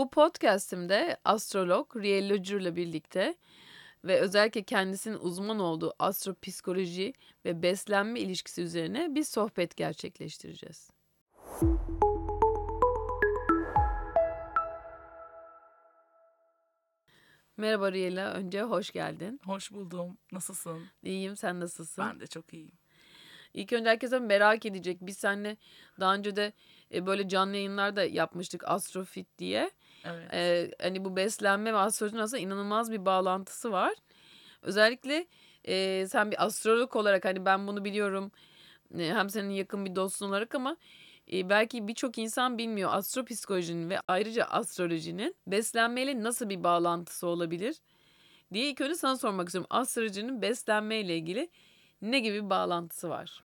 Bu podcast'imde astrolog Riel Lodger ile birlikte ve özellikle kendisinin uzman olduğu astropsikoloji ve beslenme ilişkisi üzerine bir sohbet gerçekleştireceğiz. Merhaba Riela, önce hoş geldin. Hoş buldum. Nasılsın? İyiyim, sen nasılsın? Ben de çok iyiyim. İlk önce herkese merak edecek. Biz seninle daha önce de e, böyle canlı yayınlar da yapmıştık Astrofit diye. Evet. Ee, hani bu beslenme ve astrolojinin aslında inanılmaz bir bağlantısı var. Özellikle e, sen bir astrolog olarak hani ben bunu biliyorum e, hem senin yakın bir dostun olarak ama e, belki birçok insan bilmiyor astropsikolojinin ve ayrıca astrolojinin beslenmeyle nasıl bir bağlantısı olabilir diye ilk önce sana sormak istiyorum. Astrolojinin beslenmeyle ilgili ne gibi bağlantısı var?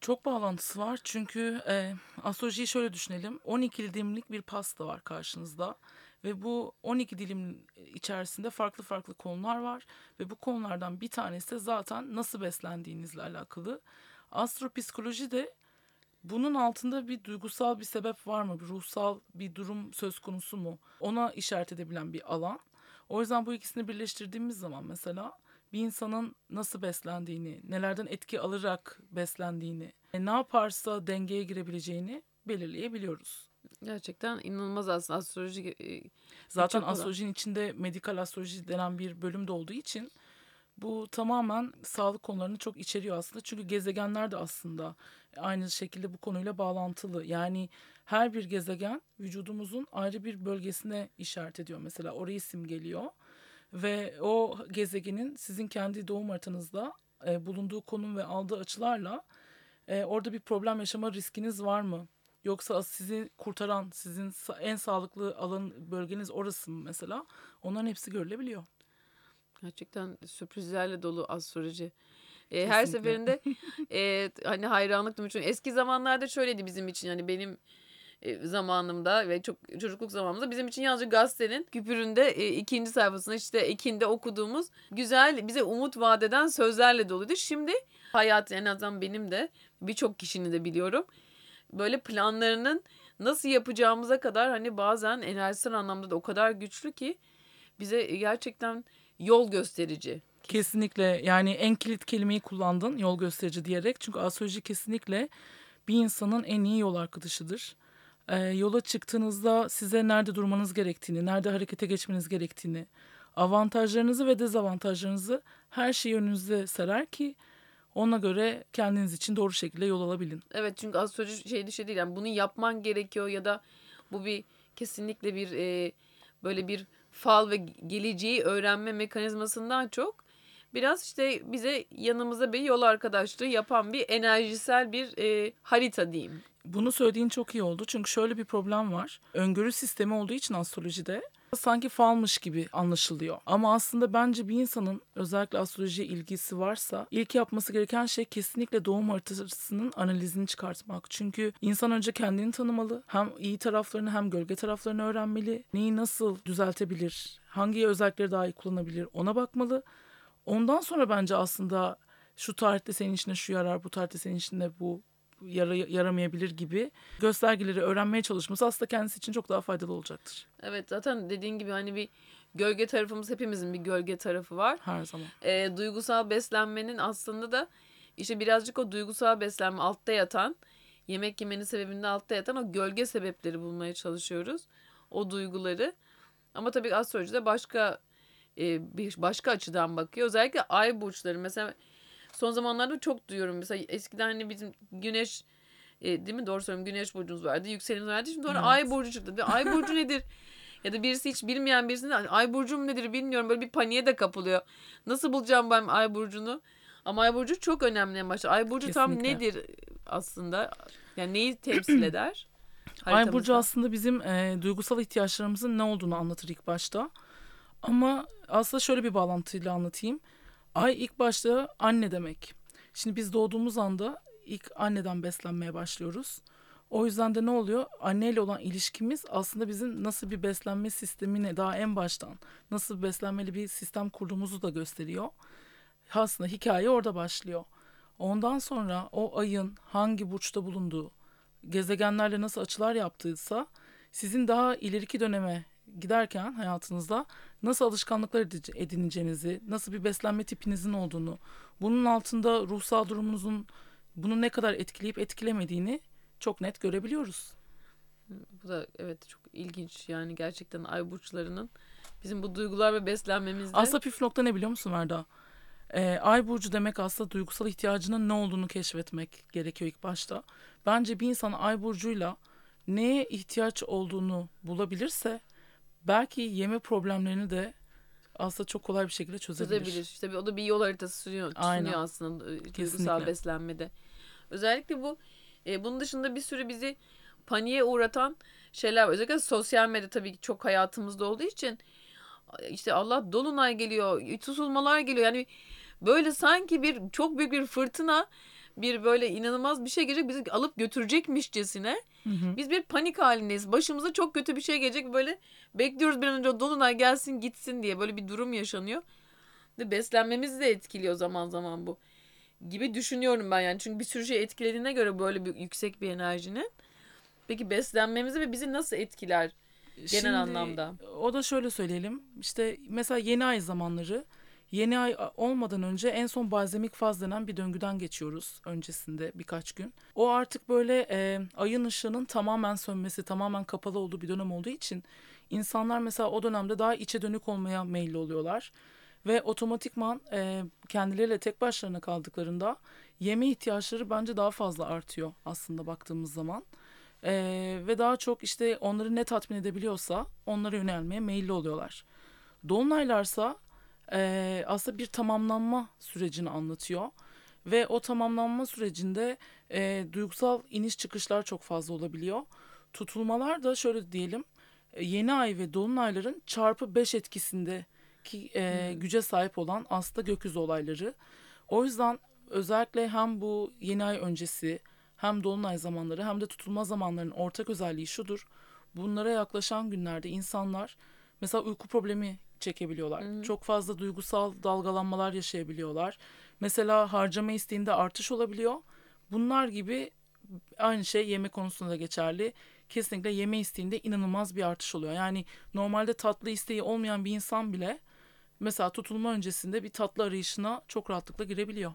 Çok bağlantısı var çünkü e, astrolojiyi şöyle düşünelim. 12 dilimlik bir pasta var karşınızda ve bu 12 dilim içerisinde farklı farklı konular var ve bu konulardan bir tanesi de zaten nasıl beslendiğinizle alakalı. Astropsikoloji de bunun altında bir duygusal bir sebep var mı? Bir ruhsal bir durum söz konusu mu? Ona işaret edebilen bir alan. O yüzden bu ikisini birleştirdiğimiz zaman mesela bir insanın nasıl beslendiğini, nelerden etki alarak beslendiğini, e, ne yaparsa dengeye girebileceğini belirleyebiliyoruz. Gerçekten inanılmaz aslında astroloji. E, Zaten astrolojinin içinde medikal astroloji denen bir bölüm de olduğu için bu tamamen sağlık konularını çok içeriyor aslında. Çünkü gezegenler de aslında aynı şekilde bu konuyla bağlantılı. Yani her bir gezegen vücudumuzun ayrı bir bölgesine işaret ediyor. Mesela orayı simgeliyor. Ve o gezegenin sizin kendi doğum haritanızda e, bulunduğu konum ve aldığı açılarla e, orada bir problem yaşama riskiniz var mı? Yoksa sizi kurtaran, sizin en sağlıklı alan bölgeniz orası mı mesela? Onların hepsi görülebiliyor. Gerçekten sürprizlerle dolu astroloji. E, her seferinde e, hani hayranlık duymuş. Eski zamanlarda şöyleydi bizim için yani benim zamanımda ve çok çocukluk zamanımızda bizim için yalnızca gazetenin küpüründe e, ikinci sayfasında işte ikinde okuduğumuz güzel bize umut vadeden sözlerle doluydu. Şimdi hayat en azından benim de birçok kişinin de biliyorum böyle planlarının nasıl yapacağımıza kadar hani bazen enerjisel anlamda da o kadar güçlü ki bize gerçekten yol gösterici. Kesinlikle yani en kilit kelimeyi kullandın yol gösterici diyerek. Çünkü astroloji kesinlikle bir insanın en iyi yol arkadaşıdır. Ee, yola çıktığınızda size nerede durmanız gerektiğini, nerede harekete geçmeniz gerektiğini, avantajlarınızı ve dezavantajlarınızı her şeyi önünüze serer ki ona göre kendiniz için doğru şekilde yol alabilin. Evet çünkü astroloji şey şey değil. Yani bunu yapman gerekiyor ya da bu bir kesinlikle bir e, böyle bir fal ve geleceği öğrenme mekanizmasından çok biraz işte bize yanımıza bir yol arkadaşlığı yapan bir enerjisel bir e, harita diyeyim. Bunu söylediğin çok iyi oldu. Çünkü şöyle bir problem var. Öngörü sistemi olduğu için astrolojide sanki falmış gibi anlaşılıyor. Ama aslında bence bir insanın özellikle astrolojiye ilgisi varsa ilk yapması gereken şey kesinlikle doğum haritasının analizini çıkartmak. Çünkü insan önce kendini tanımalı. Hem iyi taraflarını hem gölge taraflarını öğrenmeli. Neyi nasıl düzeltebilir? Hangi özellikleri daha iyi kullanabilir? Ona bakmalı. Ondan sonra bence aslında şu tarihte senin işine şu yarar, bu tarihte senin işine bu yara, yaramayabilir gibi göstergeleri öğrenmeye çalışması aslında kendisi için çok daha faydalı olacaktır. Evet zaten dediğin gibi hani bir gölge tarafımız hepimizin bir gölge tarafı var. Her zaman. E, duygusal beslenmenin aslında da işte birazcık o duygusal beslenme altta yatan yemek yemenin sebebinde altta yatan o gölge sebepleri bulmaya çalışıyoruz. O duyguları. Ama tabii astrolojide başka e, bir başka açıdan bakıyor. Özellikle ay burçları mesela son zamanlarda çok duyuyorum. Mesela eskiden hani bizim güneş e, değil mi doğru söylüyorum güneş burcumuz vardı. Yükselenimiz vardı. Şimdi sonra evet. ay burcu çıktı. Ay burcu nedir? Ya da birisi hiç bilmeyen birisinin ay burcum nedir bilmiyorum. Böyle bir paniğe de kapılıyor. Nasıl bulacağım ben ay burcunu? Ama ay burcu çok önemli en başta. Ay burcu Kesinlikle. tam nedir aslında? Yani neyi temsil eder? Ay burcu aslında bizim e, duygusal ihtiyaçlarımızın ne olduğunu anlatır ilk başta. Ama aslında şöyle bir bağlantıyla anlatayım. Ay ilk başta anne demek. Şimdi biz doğduğumuz anda ilk anneden beslenmeye başlıyoruz. O yüzden de ne oluyor? Anneyle olan ilişkimiz aslında bizim nasıl bir beslenme sistemine daha en baştan nasıl bir beslenmeli bir sistem kurduğumuzu da gösteriyor. Aslında hikaye orada başlıyor. Ondan sonra o ayın hangi burçta bulunduğu, gezegenlerle nasıl açılar yaptıysa sizin daha ileriki döneme giderken hayatınızda nasıl alışkanlıklar edineceğinizi, nasıl bir beslenme tipinizin olduğunu, bunun altında ruhsal durumunuzun bunu ne kadar etkileyip etkilemediğini çok net görebiliyoruz. Bu da evet çok ilginç yani gerçekten ay burçlarının bizim bu duygular ve beslenmemizde Aslında püf nokta ne biliyor musun Verda? Ee, ay burcu demek aslında duygusal ihtiyacının ne olduğunu keşfetmek gerekiyor ilk başta. Bence bir insan ay burcuyla neye ihtiyaç olduğunu bulabilirse belki yeme problemlerini de aslında çok kolay bir şekilde çözebilir. çözebilir. İşte o da bir yol haritası sunuyor, Aynen. sunuyor aslında e, duygusal beslenmede. Özellikle bu e, bunun dışında bir sürü bizi paniğe uğratan şeyler var. Özellikle sosyal medya tabii ki çok hayatımızda olduğu için işte Allah dolunay geliyor, tutulmalar geliyor. Yani böyle sanki bir çok büyük bir fırtına bir böyle inanılmaz bir şey gelecek bizi alıp götürecekmişçesine Hı hı. biz bir panik halindeyiz. Başımıza çok kötü bir şey gelecek böyle bekliyoruz bir an önce dolunay gelsin gitsin diye böyle bir durum yaşanıyor. Ve beslenmemizi de etkiliyor zaman zaman bu gibi düşünüyorum ben yani. Çünkü bir sürü şey etkilediğine göre böyle bir yüksek bir enerjinin. Peki beslenmemizi ve bizi nasıl etkiler? Genel anlamda. O da şöyle söyleyelim. İşte mesela yeni ay zamanları yeni ay olmadan önce en son balzemik faz denen bir döngüden geçiyoruz öncesinde birkaç gün. O artık böyle e, ayın ışığının tamamen sönmesi, tamamen kapalı olduğu bir dönem olduğu için insanlar mesela o dönemde daha içe dönük olmaya meyilli oluyorlar. Ve otomatikman e, kendileriyle tek başlarına kaldıklarında yeme ihtiyaçları bence daha fazla artıyor aslında baktığımız zaman. Ee, ve daha çok işte onları ne tatmin edebiliyorsa onlara yönelmeye meyilli oluyorlar. Dolunaylarsa e, aslında bir tamamlanma sürecini anlatıyor. Ve o tamamlanma sürecinde e, duygusal iniş çıkışlar çok fazla olabiliyor. Tutulmalar da şöyle diyelim yeni ay ve dolunayların çarpı 5 etkisinde ki e, güce sahip olan aslında gökyüzü olayları. O yüzden özellikle hem bu yeni ay öncesi hem dolunay zamanları hem de tutulma zamanlarının ortak özelliği şudur. Bunlara yaklaşan günlerde insanlar mesela uyku problemi çekebiliyorlar. Çok fazla duygusal dalgalanmalar yaşayabiliyorlar. Mesela harcama isteğinde artış olabiliyor. Bunlar gibi aynı şey yeme konusunda da geçerli. Kesinlikle yeme isteğinde inanılmaz bir artış oluyor. Yani normalde tatlı isteği olmayan bir insan bile mesela tutulma öncesinde bir tatlı arayışına çok rahatlıkla girebiliyor.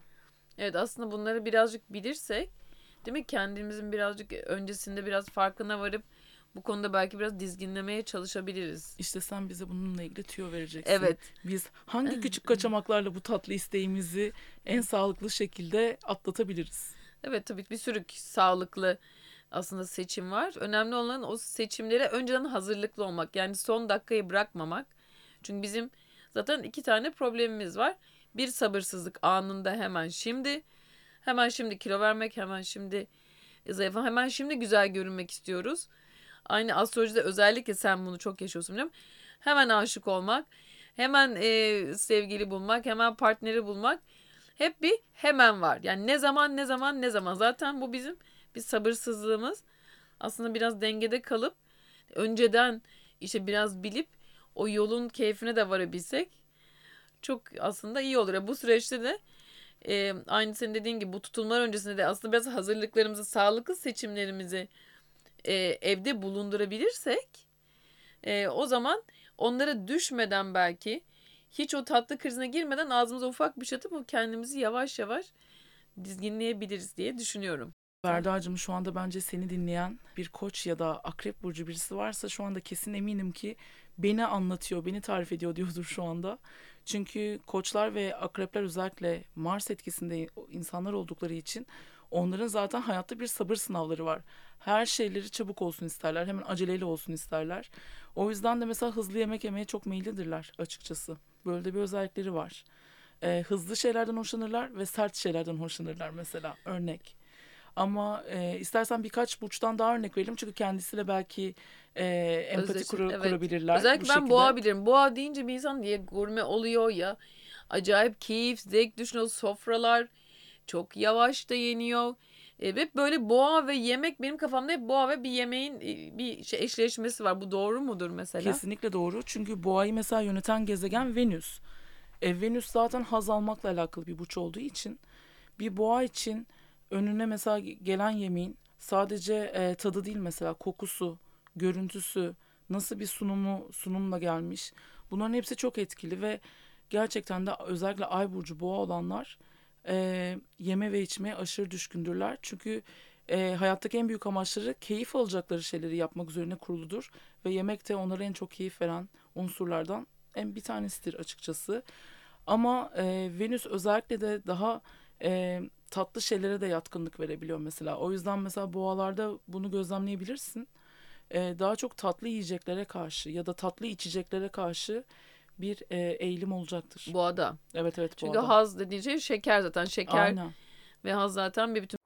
Evet aslında bunları birazcık bilirsek değil mi kendimizin birazcık öncesinde biraz farkına varıp bu konuda belki biraz dizginlemeye çalışabiliriz. İşte sen bize bununla ilgili tüyo vereceksin. Evet. Biz hangi küçük kaçamaklarla bu tatlı isteğimizi en sağlıklı şekilde atlatabiliriz? Evet tabii bir sürü sağlıklı aslında seçim var. Önemli olan o seçimlere önceden hazırlıklı olmak. Yani son dakikayı bırakmamak. Çünkü bizim zaten iki tane problemimiz var. Bir sabırsızlık anında hemen şimdi. Hemen şimdi kilo vermek, hemen şimdi zayıflamak, hemen şimdi güzel görünmek istiyoruz. Aynı astrolojide özellikle sen bunu çok yaşıyorsun biliyorum. Hemen aşık olmak, hemen e, sevgili bulmak, hemen partneri bulmak. Hep bir hemen var. Yani ne zaman ne zaman ne zaman. Zaten bu bizim bir sabırsızlığımız. Aslında biraz dengede kalıp önceden işte biraz bilip o yolun keyfine de varabilsek çok aslında iyi olur. Ya Bu süreçte de e, aynı senin dediğin gibi bu tutulmalar öncesinde de aslında biraz hazırlıklarımızı, sağlıklı seçimlerimizi e, evde bulundurabilirsek e, o zaman onlara düşmeden belki hiç o tatlı krizine girmeden ağzımıza ufak bir şey atıp kendimizi yavaş yavaş dizginleyebiliriz diye düşünüyorum. Berdacığım şu anda bence seni dinleyen bir koç ya da akrep burcu birisi varsa şu anda kesin eminim ki beni anlatıyor, beni tarif ediyor diyordur şu anda. Çünkü koçlar ve akrepler özellikle Mars etkisinde insanlar oldukları için onların zaten hayatta bir sabır sınavları var. Her şeyleri çabuk olsun isterler, hemen aceleyle olsun isterler. O yüzden de mesela hızlı yemek yemeye çok meyillidirler açıkçası. Böyle de bir özellikleri var. Ee, hızlı şeylerden hoşlanırlar ve sert şeylerden hoşlanırlar mesela örnek. Ama e, istersen birkaç burçtan daha örnek verelim çünkü kendisiyle belki e, empati Özdeşim, kuru- evet. kurabilirler. Özellikle ben şekilde. boğa bilirim. Boğa deyince bir insan diye gurme oluyor ya. Acayip keyif, zevk düşünüyor. Sofralar çok yavaş da yeniyor. E, ve böyle boğa ve yemek benim kafamda hep boğa ve bir yemeğin e, bir şey eşleşmesi var. Bu doğru mudur mesela? Kesinlikle doğru. Çünkü boğayı mesela yöneten gezegen Venüs. E, Venüs zaten haz almakla alakalı bir burç olduğu için Bir boğa için önüne mesela gelen yemeğin sadece e, tadı değil mesela kokusu, görüntüsü, nasıl bir sunumu sunumla gelmiş. Bunların hepsi çok etkili ve gerçekten de özellikle ay burcu boğa olanlar e, yeme ve içmeye aşırı düşkündürler. Çünkü e, hayattaki en büyük amaçları keyif alacakları şeyleri yapmak üzerine kuruludur ve yemek de onlara en çok keyif veren unsurlardan en bir tanesidir açıkçası. Ama e, Venüs özellikle de daha e, tatlı şeylere de yatkınlık verebiliyor mesela. O yüzden mesela boğalarda bunu gözlemleyebilirsin. E, daha çok tatlı yiyeceklere karşı ya da tatlı içeceklere karşı bir e, eğilim olacaktır. Boğada. Evet evet Çünkü boğada. haz dediğin şey şeker zaten. Şeker Aynen. ve haz zaten bir bütün